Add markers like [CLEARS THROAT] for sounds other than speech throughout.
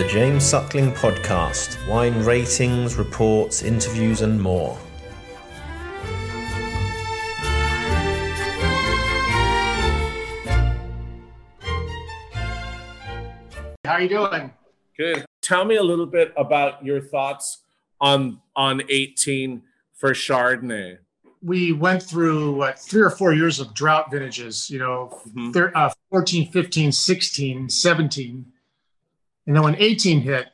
The James Suckling Podcast wine ratings, reports, interviews, and more. How are you doing? Good. Tell me a little bit about your thoughts on on 18 for Chardonnay. We went through what three or four years of drought vintages, you know, thir- uh, 14, 15, 16, 17. And then when 18 hit,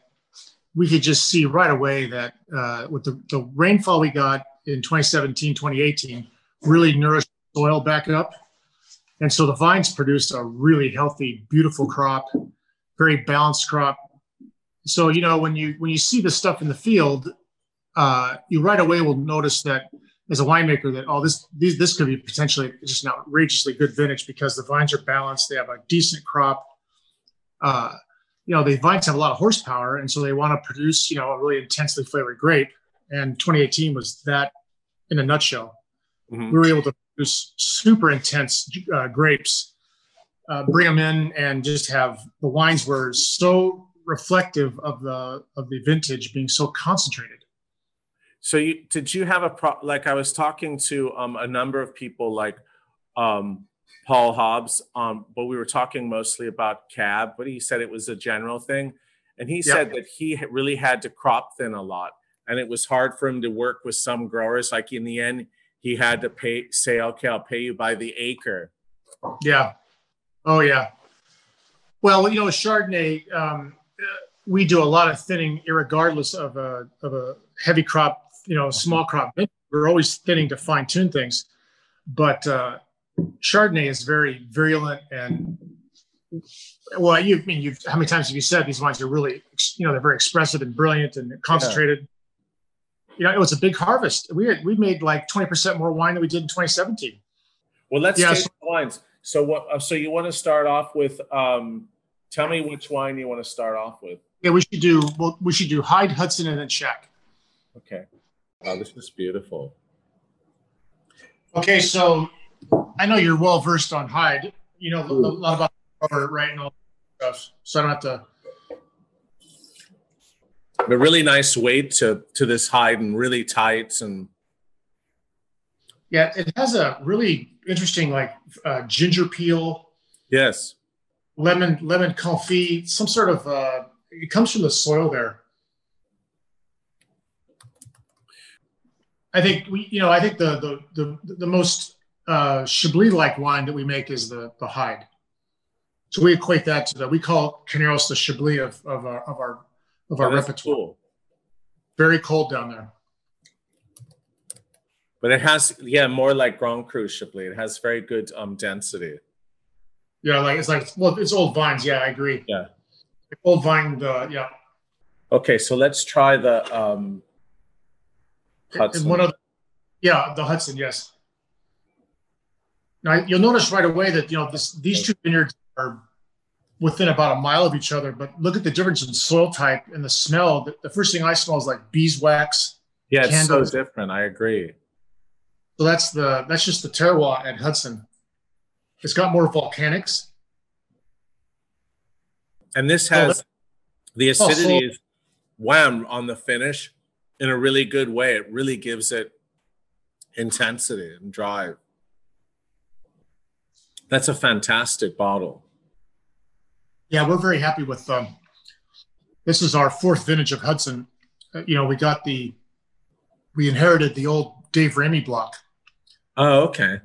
we could just see right away that uh, with the, the rainfall we got in 2017, 2018, really nourished the soil back up. And so the vines produced a really healthy, beautiful crop, very balanced crop. So, you know, when you when you see the stuff in the field, uh, you right away will notice that as a winemaker that oh this these, this could be potentially just an outrageously good vintage because the vines are balanced they have a decent crop uh, you know the vines have a lot of horsepower and so they want to produce you know a really intensely flavored grape. And 2018 was that in a nutshell. Mhm. we were able to produce super intense uh, grapes uh, bring them in and just have the wines were so reflective of the of the vintage being so concentrated. So you did you have a pro like I was talking to um a number of people like um Paul Hobbs um but we were talking mostly about cab but he said it was a general thing and he Yeah. said that he really had to crop thin a lot and it was hard for him to work with some growers like in the end he had to pay say okay I'll pay you by the acre Yeah. Oh yeah. Well, you know, Chardonnay, um, uh, we do a lot of thinning, regardless of a of a heavy crop, you know, small crop. We're always thinning to fine tune things, but uh, Chardonnay is very virulent and. Well, you I mean you've how many times have you said these wines are really you know they're very expressive and brilliant and concentrated. You know, it was a big harvest. We had, we made like twenty percent more wine than we did in 2017. Well, let's Yeah, the wines. So what? uh, So you want to start off with? Um, tell me which wine you want to start off with. Yeah, we should do well, we should do Hyde, Hudson, and then Shack. Okay. Wow, this is beautiful. Okay, so I know you're well versed on Hyde. You know a lot about the cover, right, and all that stuff. So I don't have to. A really nice weight to to this Hyde and really tight and Yeah, it has a really interesting like uh, ginger peel, yes. lemon lemon confit, some sort of. Uh, it comes from the soil there. I think we, you know, I think the the the, the most uh, Chablis like wine that we make is the the Hyde. So we equate that to that. we call Carneros the Chablis of of our of our of our Oh, repertoire. cool. Very cold down there. But it has yeah more like Grand Cru Chablis. It has very good um density. Yeah, like it's like well, it's old vines. Yeah, I agree. Yeah. old vine. Uh, yeah, Okay, so let's try the um And Hudson. one of yeah, the Hudson. Yes. Now you'll notice right away that you know this these two vineyards are within about a mile of each other. But look at the difference in soil type and the smell. The, the first thing I smell is like beeswax. yeah, it's so different. I agree. So that's the that's just the terroir at Hudson. It's got more volcanics. And this Oh, has the oh, so- acidity is wham on the finish in a really good way. It really gives it intensity and drive. That's a fantastic bottle. Yeah, we're very happy with um this is our fourth vintage of Hudson. Uh, you know, we got the we inherited the old Dave Ramey block. Oh, okay.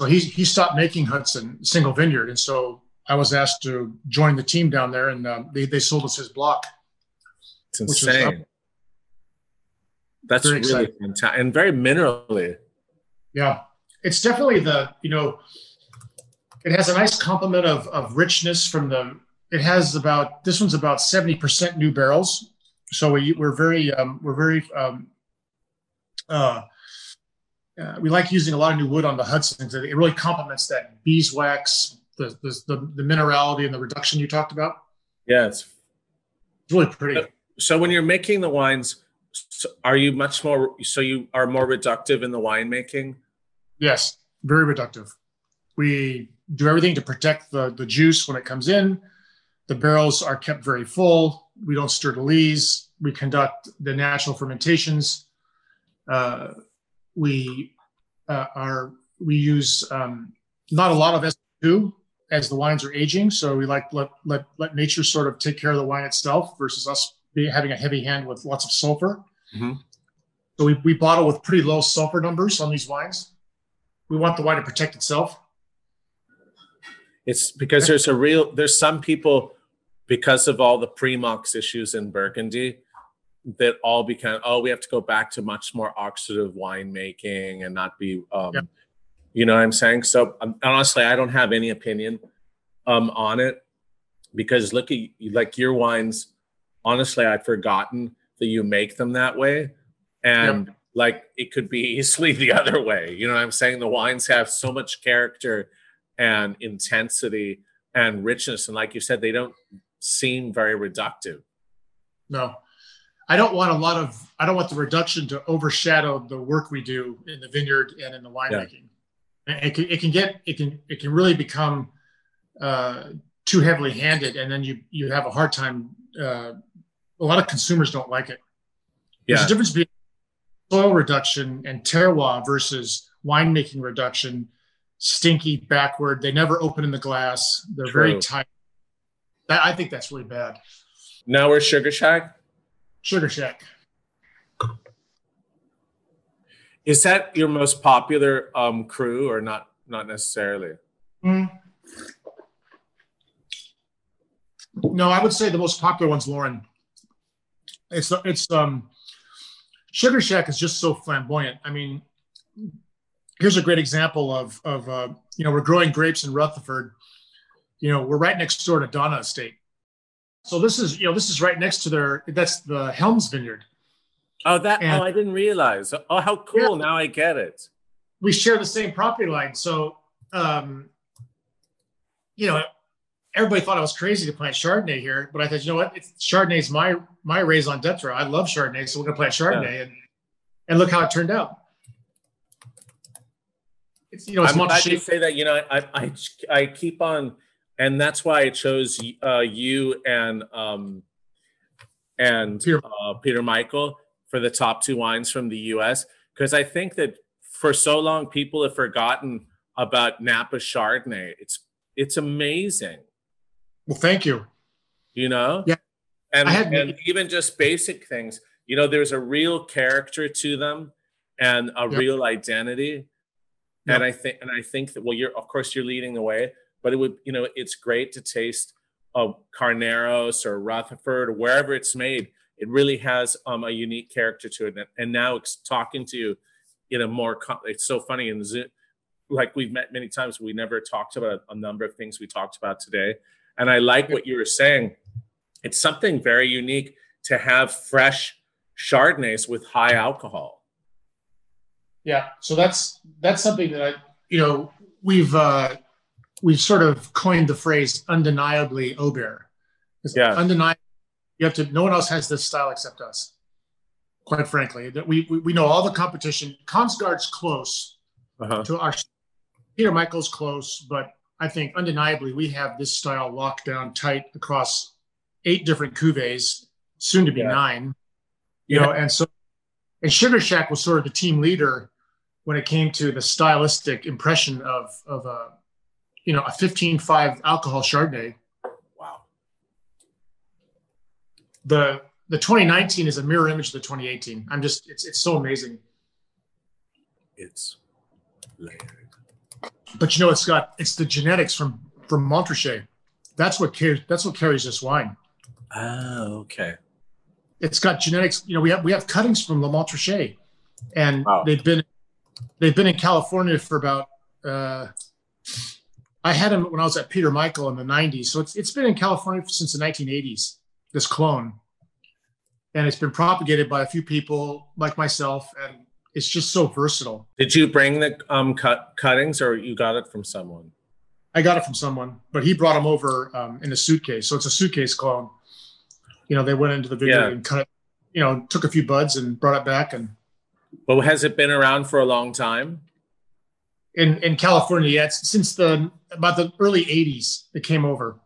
So he he stopped making Hudson single vineyard, and so I was asked to join the team down there, and um, they they sold us his block. It's insane. That's Very really fantastic and very minerally. Yeah, it's definitely the you know, it has a nice complement of of richness from the. It has about this one's about seventy percent new barrels, so we we're very um, we're very um, uh, uh, we like using a lot of new wood on the Hudson. It really complements that beeswax, the, the the the minerality and the reduction you talked about. Yeah, it's It's really pretty. so when you're making the wines, are you much more so you are more reductive in the winemaking? Yes, very reductive. We do everything to protect the, the juice when it comes in. The barrels are kept very full. we don't stir the lees. We conduct the natural fermentations. Uh, we uh, are we use um, not a lot of S2 as the wines are aging. So we like let let let nature sort of take care of the wine itself versus us be, having a heavy hand with lots of sulfur. Mm-hmm. So we, we bottle with pretty low sulfur numbers on these wines. We want the wine to protect itself. It's because there's a real there's some people because of all the premox issues in Burgundy that all become oh we have to go back to much more oxidative winemaking and not be um, yep. you know what I'm saying. So um, honestly, I don't have any opinion um, on it because look at like your wines. Honestly, I'd forgotten that you make them that way, and yep. like it could be [LAUGHS] easily the other way. You know what I'm saying? The wines have so much character and intensity and richness. And like you said, they don't seem very reductive. No, I don't want a lot of, I don't want the reduction to overshadow the work we do in the vineyard and in the winemaking. Yeah. It can, it can get, it can, it can really become uh, too heavily handed. And then you, you have a hard time. Uh, a lot of consumers don't like it. Yeah. There's a difference between soil reduction and terroir versus winemaking reduction stinky, backward. They never open in the glass. They're True. very tight. That, I think that's really bad. Now we're Sugar Shack. Sugar Shack. Is that your most popular um, cru, or not? Not necessarily. Mm. No, I would say the most popular one's Lauren. It's it's um, Sugar Shack is just so flamboyant. I mean, here's a great example of of uh, you know we're growing grapes in Rutherford. You know we're right next door to Donna Estate. So this is you know this is right next to their that's the Helms Vineyard. Oh that and, oh I didn't realize. Oh how cool! Yeah, now I get it. We share the same property line, so um, you know everybody thought I was crazy to plant Chardonnay here, but I thought you know what it's, Chardonnay's my my raison d'etre. I love Chardonnay, so we're gonna plant Chardonnay, yeah. and and look how it turned out it's you know it's I'm glad you say that. You know, I, I I keep on, and that's why I chose uh, you and um and Peter. Uh, Peter Michael for the top two wines from the U.S. because I think that for so long people have forgotten about Napa Chardonnay. It's it's amazing. Well, thank you. You know, yeah, and and even just basic things. You know, there's a real character to them and a yep. real identity Yep. And I think and I think that well, you're of course you're leading the way, but it would you know it's great to taste of Carneros or Rutherford or wherever it's made. It really has um, a unique character to it. And now it's talking to you in a more. It's so funny in Zoom, like we've met many times. We never talked about a number of things we talked about today, and I like what you were saying. It's something very unique to have fresh Chardonnays with high alcohol yeah, so that's that's something that I, you know, we've uh, we've sort of coined the phrase undeniably Aubert. Yeah, undeniably, you have to. No one else has this style except us. Quite frankly, that we, we we know all the competition. Kongsgaard's close uh-huh. to our. Peter Michael's close, but I think undeniably we have this style locked down tight across eight different cuvées, soon to be yeah. nine. You yeah. know, and so and Sugar Shack was sort of the team leader when it came to the stylistic impression of of a you know a 15.5 alcohol Chardonnay. Wow. The the 2019 is a mirror image of the 2018. I'm just it's it's so amazing. It's layered. But you know it's got it's the genetics from from Montrachet. That's what carries that's what carries this wine. Oh, okay. It's got genetics. You know, we have we have cuttings from Le Montrachet, and wow. they've been they've been in California for about. Uh, I had them when I was at Peter Michael in the '90s, so it's it's been in California since the 1980s. This clone, and it's been propagated by a few people like myself, and it's just so versatile. Did you bring the um, cut cuttings, or you got it from someone? I got it from someone, but he brought them over um, in a suitcase, so it's a suitcase clone. You know, they went into the video yeah. and cut it. You know, took a few buds and brought it back, and but has it been around for a long time? In in California, yeah, it's since the about the early '80s it came over.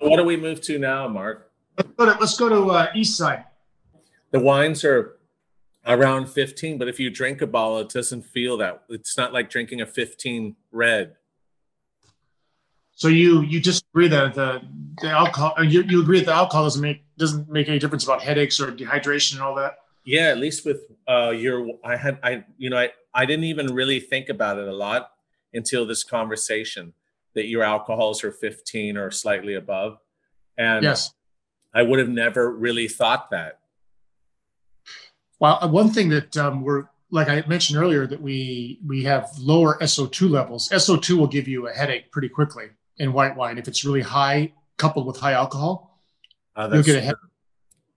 What do we move to now, Mark? Let's go to, let's go to uh, East Side. The wines are around 15, but if you drink a bottle, it doesn't feel that. It's not like drinking a 15 red. So you you disagree that the the alcohol you, you agree that the alcohol doesn't make doesn't make any difference about headaches or dehydration and all that. Yeah, at least with uh your I had I you know I I didn't even really think about it a lot until this conversation that your alcohols are 15 or slightly above. And Yes. I would have never really thought that. Well, one thing that um, we're like I mentioned earlier that we we have lower SO2 levels. SO2 will give you a headache pretty quickly in white wine if it's really high, coupled with high alcohol. Uh, You'll get a head,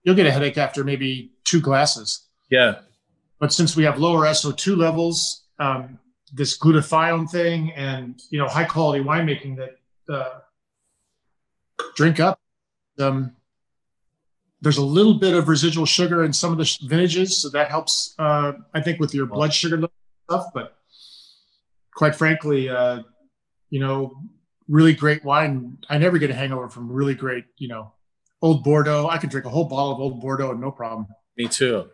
you'll get a headache after maybe two glasses. yeah, But since we have lower SO2 levels, um, this glutathione thing, and you know high quality winemaking that uh, drink up. Um, there's a little bit of residual sugar in some of the sh- vintages, so that helps. Uh, I think with your blood sugar stuff, but quite frankly, uh, you know, really great wine. I never get a hangover from really great, you know, old Bordeaux. I could drink a whole bottle of old Bordeaux and no problem. me too.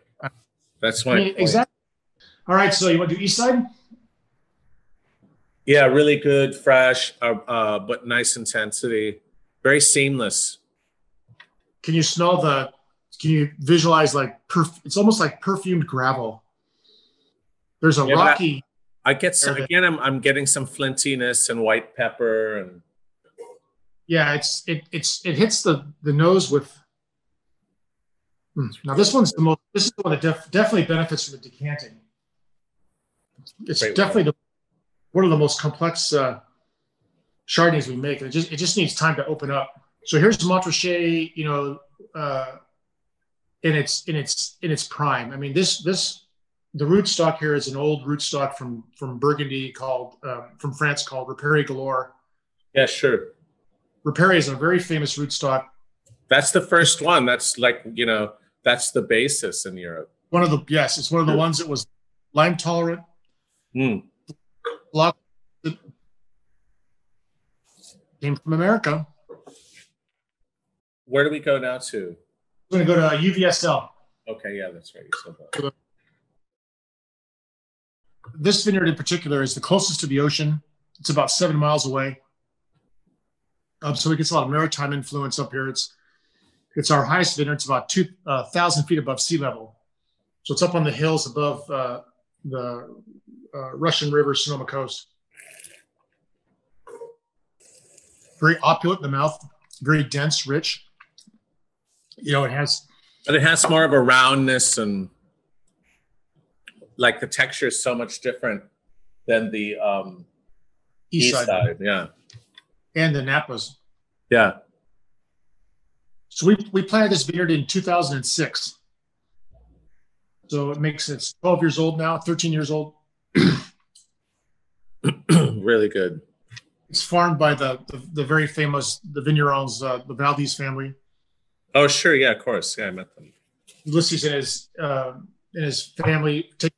That's my I mean, point. exactly. All right, so you want to do East Side? Yeah, really good, fresh, uh, uh, but nice intensity. Very seamless. Can you smell the? Can you visualize like perf? It's almost like perfumed gravel. There's a Yeah, but I- rocky. I get some, again. I'm I'm getting some flintiness and white pepper and Yeah, it's it it's it hits the the nose with. Hmm. Now this one's the most. This is the one that def, definitely benefits from the decanting. It's Great definitely the, one of the most complex uh, chardonnays we make, and it just it just needs time to open up. So here's Montrachet, you know, uh, in its in its in its prime. I mean, this this the rootstock here is an old rootstock from from Burgundy called um, from France called Riparia Gloire. yeah, sure. Riparia is a very famous rootstock. That's the first one. That's like you know that's the basis in Europe. One of the yes, it's one of the ones that was lime tolerant. Mm. Came from America. Where do we go now to? We're going to go to UVSL. Okay, yeah, that's right. You said that. This vineyard in particular is the closest to the ocean. It's about seven miles away. Um, so it gets a lot of maritime influence up here. It's it's our highest vineyard. It's about two uh, thousand feet above sea level. So it's up on the hills above uh, the uh, Russian River Sonoma coast. Very opulent in the mouth, very dense, rich. You know, it has But it has more of a roundness and like the texture is so much different than the um, east, east side, side. Yeah, and the Napas. yeah. So we, we planted this vineyard in 2006. So it makes it's 12 years old now, 13 years old. [CLEARS THROAT] really good. It's farmed by the the, the very famous the vignerons, uh, the Valdez family. Oh, sure. Yeah, of course. Yeah, I met them. Ulises and his uh, and his family. Take,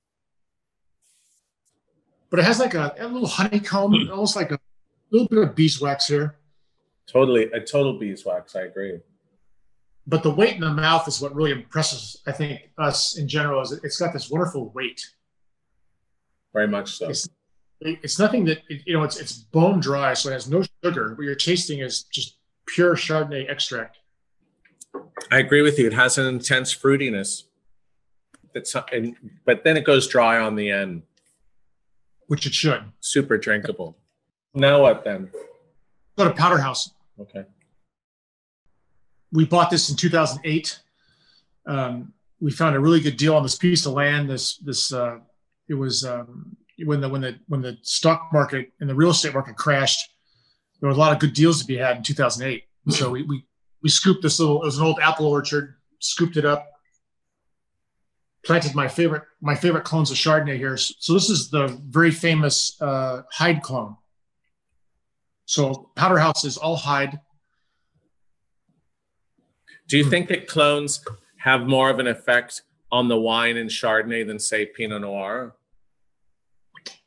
but it has like a, a little honeycomb, almost like a little bit of beeswax here. Totally, a total beeswax. I agree. But the weight in the mouth is what really impresses, I think, us in general. Is it's got this wonderful weight. Very much so. It's it's nothing that you know. It's it's bone dry, so it has no sugar. What you're tasting is just pure Chardonnay extract. I agree with you. It has an intense fruitiness. That's and, but then it goes dry on the end. which it should. Super drinkable. Now what then? Go to Powder House. Okay. We bought this in 2008. Um, we found a really good deal on this piece of land. This this uh, it was um, when the when the when the stock market and the real estate market crashed. There were a lot of good deals to be had in 2008. So we we we scooped this little. It was an old apple orchard. Scooped it up. Planted my favorite my favorite clones of Chardonnay here. So this is the very famous uh, Hyde clone. So Powder House is all Hyde. Do you think that clones have more of an effect on the wine in Chardonnay than say Pinot Noir?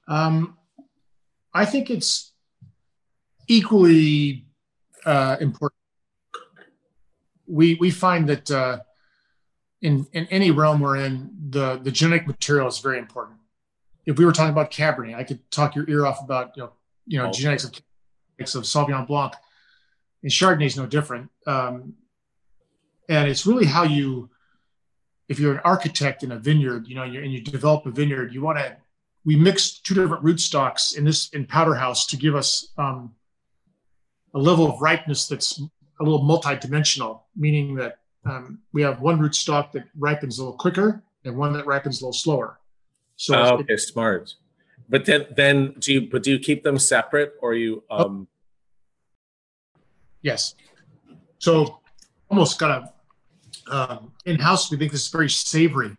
Um, I think it's equally uh, important. we we find that uh, in in any realm we're in, the the genetic material is very important. If we were talking about Cabernet, I could talk your ear off about you know you know genetics of genetics of Sauvignon Blanc, and Chardonnay is no different. Um, and it's really how you, if you're an architect in a vineyard, you know, and you, and you develop a vineyard, you want to. We mix two different rootstocks in this in Powder House to give us um, a level of ripeness that's a little multi-dimensional, meaning that um, we have one rootstock that ripens a little quicker and one that ripens a little slower. So Oh, it- okay, smart. But then, then do you? But do you keep them separate, or you? Oh. Um, yes, so almost kind of um, in house. We think this is very savory.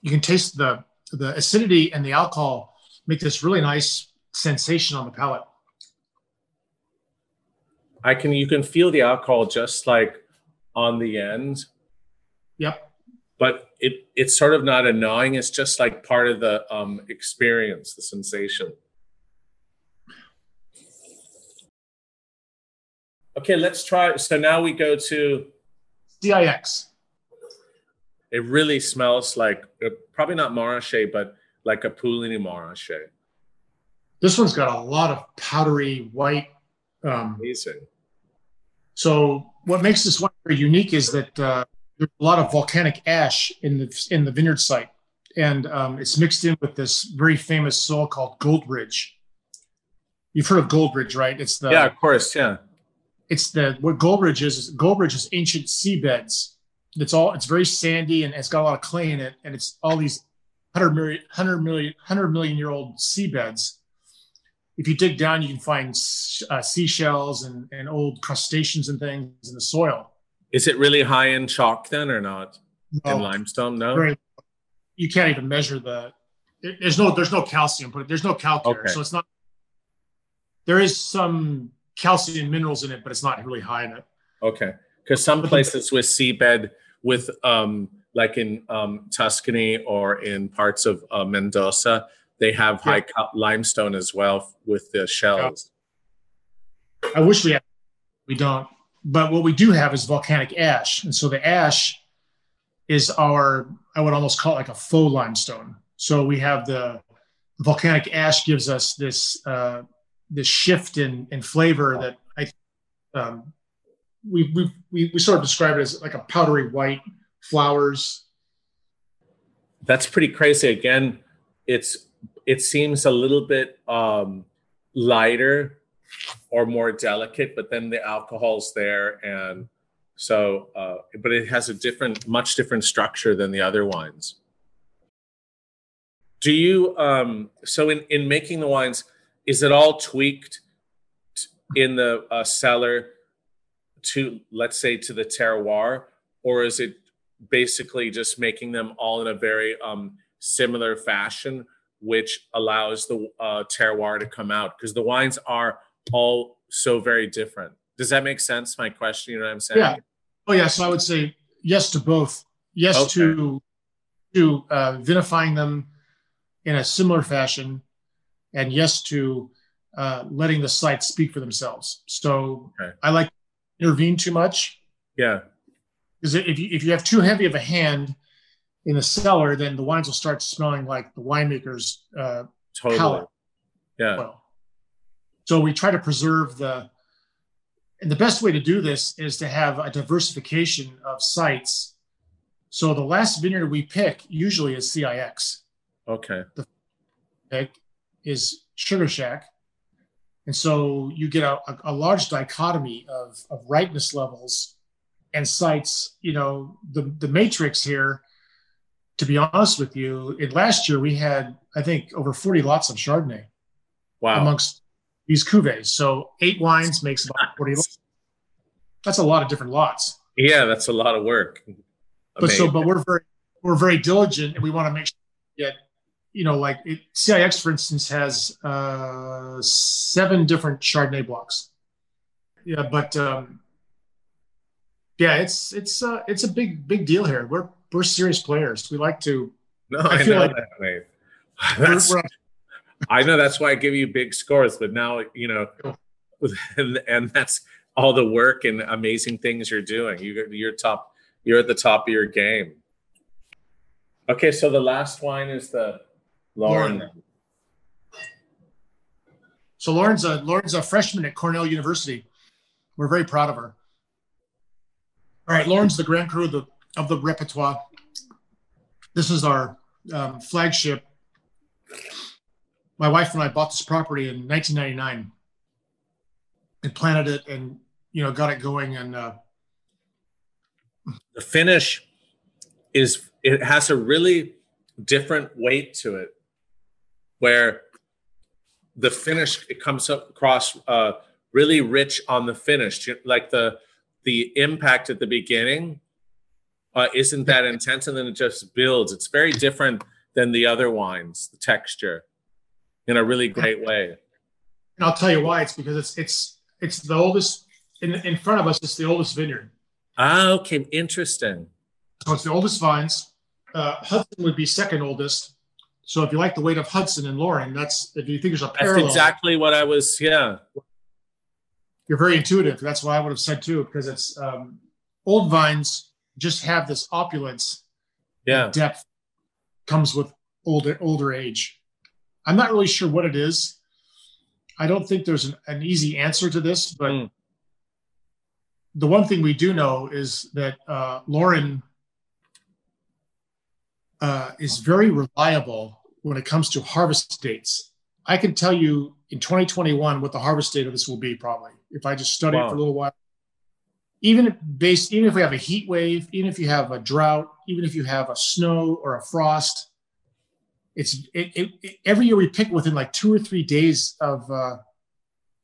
You can taste the the acidity and the alcohol make this really nice sensation on the palate. I can. You can feel the alcohol just like on the end, Yep. But it it's sort of not annoying. It's just like part of the um, experience, the sensation. Okay, let's try. So now we go to. CIX. It really smells like uh, probably not Montrachet, but like a Puligny Montrachet. This one's got a lot of powdery white. Um, Amazing. So what makes this one very unique is that uh, a lot of volcanic ash in the in the vineyard site, and um, it's mixed in with this very famous soil called Goldridge. You've heard of Goldridge, right? It's the yeah, of course. Yeah. it's the what Goldridge is. is Goldridge is ancient seabeds. It's all it's very sandy and it's got a lot of clay in it, and it's all these 100 million, 100 million, 100 million year old seabeds. If you dig down, you can find uh, seashells and, and old crustaceans and things in the soil. Is it really high in chalk then, or not? In limestone? No. very, you can't even measure the. There's no there's no calcium, but there's no calcium, Okay. so it's not. There is some calcium minerals in it, but it's not really high in it. Okay, because some places with seabed, with um, like in um, Tuscany or in parts of uh, Mendoza, they have high cal- limestone as well with the shells. I wish we had. We don't. But what we do have is volcanic ash, and so the ash is our. I would almost call it like a faux limestone. So we have the, volcanic ash gives us this uh, this shift in in flavor that I. Um, we, we we we sort of describe it as like a powdery white flowers. That's pretty crazy. Again, it's it seems a little bit um, lighter or more delicate, but then the alcohol's there, and so uh, but it has a different, much different structure than the other wines. Do you um, so in in making the wines, is it all tweaked in the uh, cellar to let's say to the terroir, or is it basically just making them all in a very um, similar fashion, which allows the uh, terroir to come out? Because the wines are all so very different. Does that make sense? My question, you know what I'm saying? Yeah. Oh yeah. So I would say yes to both. Yes Okay. to to uh, vinifying them in a similar fashion, and yes to uh, letting the sites speak for themselves. So Okay. I like to intervene too much Yeah. because if you if you have too heavy of a hand in the cellar, then the wines will start smelling like the winemaker's uh, Totally. palate. Yeah. oil. So we try to preserve the, and the best way to do this is to have a diversification of sites. So the last vineyard we pick usually is CIX. Okay. The pick is Sugar Shack, and so you get a, a, large dichotomy of of ripeness levels and sites. You know, the the matrix here. To be honest with you, in last year we had I think over forty lots of Chardonnay Wow. amongst these cuvées. So eight wines makes about 40 lots. That's a lot of different lots. yeah, that's a lot of work. But so, but we're very, we're very diligent and we want to make sure we get, you know, like it, CIX, for instance, has uh, seven different Chardonnay blocks. Yeah, but um, yeah, it's it's uh, it's a big big deal here. We're we're serious players. We like to. no, I I, feel know like- that, mate. [LAUGHS] We're, That's, we're, I know that's why I give you big scores, but now you know, and, [LAUGHS] and that's all the work and amazing things you're doing. You, you're top. You're at the top of your game. Okay, so the last wine is the Lauren. Lauren. So Lauren's a Lauren's a freshman at Cornell University. We're very proud of her. All right, Lauren's the Grand cru of the of the repertoire. This is our um, flagship. My wife and I bought this property in 1999 and planted it, and you know got it going. And uh, the finish is it has a really different weight to it, where the finish it comes across uh, really rich on the finish, like the the impact at the beginning uh, isn't that intense, and then it just builds. It's very different than the other wines, the texture, in a really great way. And I'll tell you why. It's because it's it's it's the oldest in in front of us. It's the oldest vineyard. Ah, okay, interesting. So it's the oldest vines. Uh, Hudson would be second oldest. So if you like the weight of Hudson and Lauren, that's if you think there's a parallel. That's exactly what I was. Yeah, you're very intuitive. That's what I would have said too, because it's um, old vines just have this opulence. Yeah, depth comes with older older age. I'm not really sure what it is. I don't think there's an, an easy answer to this, but mm. the one thing we do know is that uh, Lauren uh, is very reliable when it comes to harvest dates. I can tell you in 2021 what the harvest date of this will be probably if I just study wow. it for a little while. Even based, even if we have a heat wave, even if you have a drought, even if you have a snow or a frost, it's it, it, it, every year we pick within like two or three days of uh,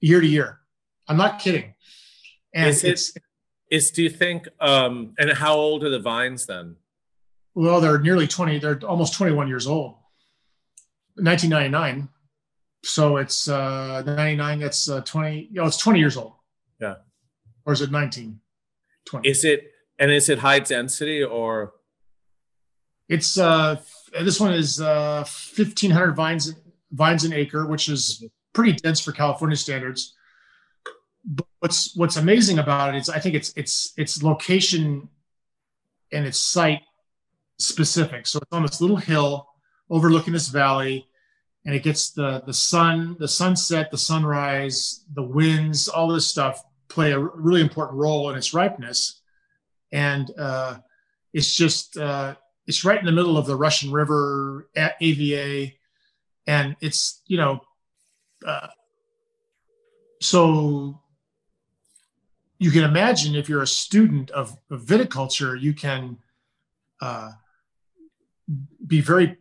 year to year. I'm not kidding. And is it's is do you think um and how old are the vines then? Well, they're nearly 20, they're almost 21 years old. 1999. So it's uh 99, that's uh 20, you know, it's 20 years old. Yeah. Or is it 19? 20. Is it and is it high density or it's uh this one is uh 1500 vines vines an acre, which is pretty dense for California standards. But what's what's amazing about it is I think it's it's its location and its site specific. So it's on this little hill overlooking this valley, and it gets the the sun, the sunset, the sunrise, the winds, all this stuff play a really important role in its ripeness. And uh, it's just uh, it's right in the middle of the Russian River at AVA, and it's you know, uh, so you can imagine if you're a student of, of viticulture, you can uh, be very,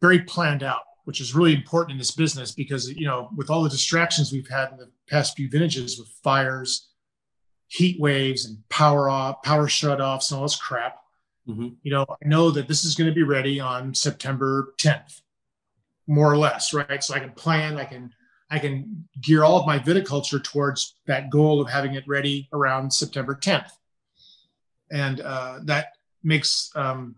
very planned out, which is really important in this business because, you know, with all the distractions we've had in the past few vintages with fires, heat waves, and power off, power shut offs, and all this crap, mm-hmm. you know, I know that this is going to be ready on September 10th, more or less, right? So I can plan, I can, I can gear all of my viticulture towards that goal of having it ready around September 10th. And uh, that makes um,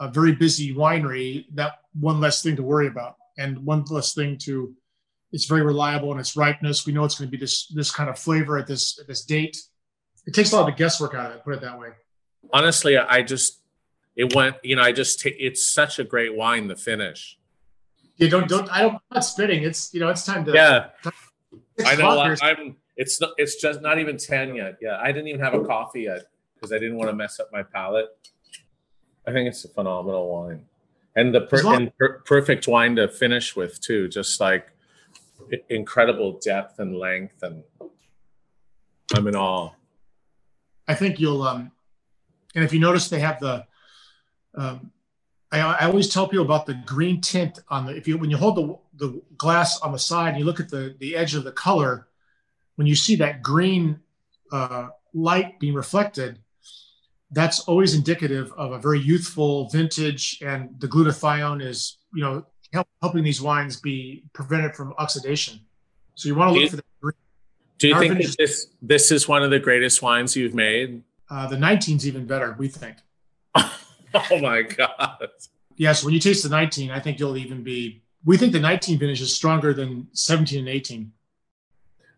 a very busy winery, that one less thing to worry about and one less thing to it's very reliable in its ripeness. We know it's going to be this this kind of flavor at this at this date. It takes a lot of guesswork out of it. Put it that way. Honestly, I just it went. You know, I just t- it's such a great wine. The finish. You don't don't. I don't. I'm not spitting. It's you know. It's time to. Yeah. I know. I, I'm. It's not. It's just not even ten yet. Yeah, I didn't even have a coffee yet because I didn't want to mess up my palate. I think it's a phenomenal wine, and the per- and per- perfect wine to finish with too. Just like incredible depth and length, and I'm in awe. I think you'll, um, and if you notice, they have the. Um, I, I always tell people about the green tint on the if you when you hold the the glass on the side and you look at the the edge of the color, when you see that green uh, light being reflected, that's always indicative of a very youthful vintage, and the glutathione is, you know, help, helping these wines be prevented from oxidation. So you want to look for the green. Do you think that this this is one of the greatest wines you've made? Uh, the 19's even better, we think. [LAUGHS] oh my god! Yes, when you taste the 19, I think you'll even be. We think the 19 vintage is stronger than 17 and 18.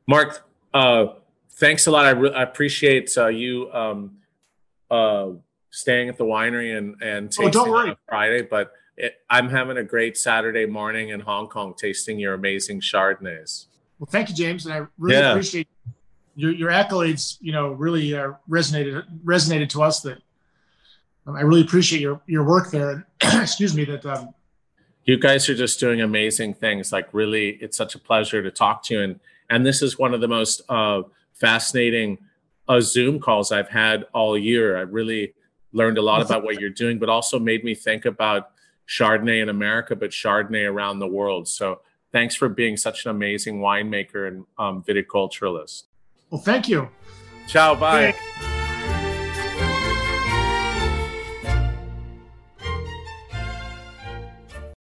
Mark, uh, thanks a lot. I, re- I appreciate uh, you um, uh, staying at the winery and and Oh, tasting worry. on Friday. But it, I'm having a great Saturday morning in Hong Kong, tasting your amazing Chardonnays. Well, thank you, James, and I really Yeah. appreciate your your accolades. You know, really uh, resonated resonated to us. That um, I really appreciate your your work there. [CLEARS THROAT] Excuse me. That um, you guys are just doing amazing things like really it's such a pleasure to talk to you and and this is one of the most uh, fascinating uh, zoom calls i've had all year i really learned a lot [LAUGHS] about what you're doing but also made me think about chardonnay in america but chardonnay around the world so thanks for being such an amazing winemaker and um, viticulturalist well, thank you. ciao bye Hey.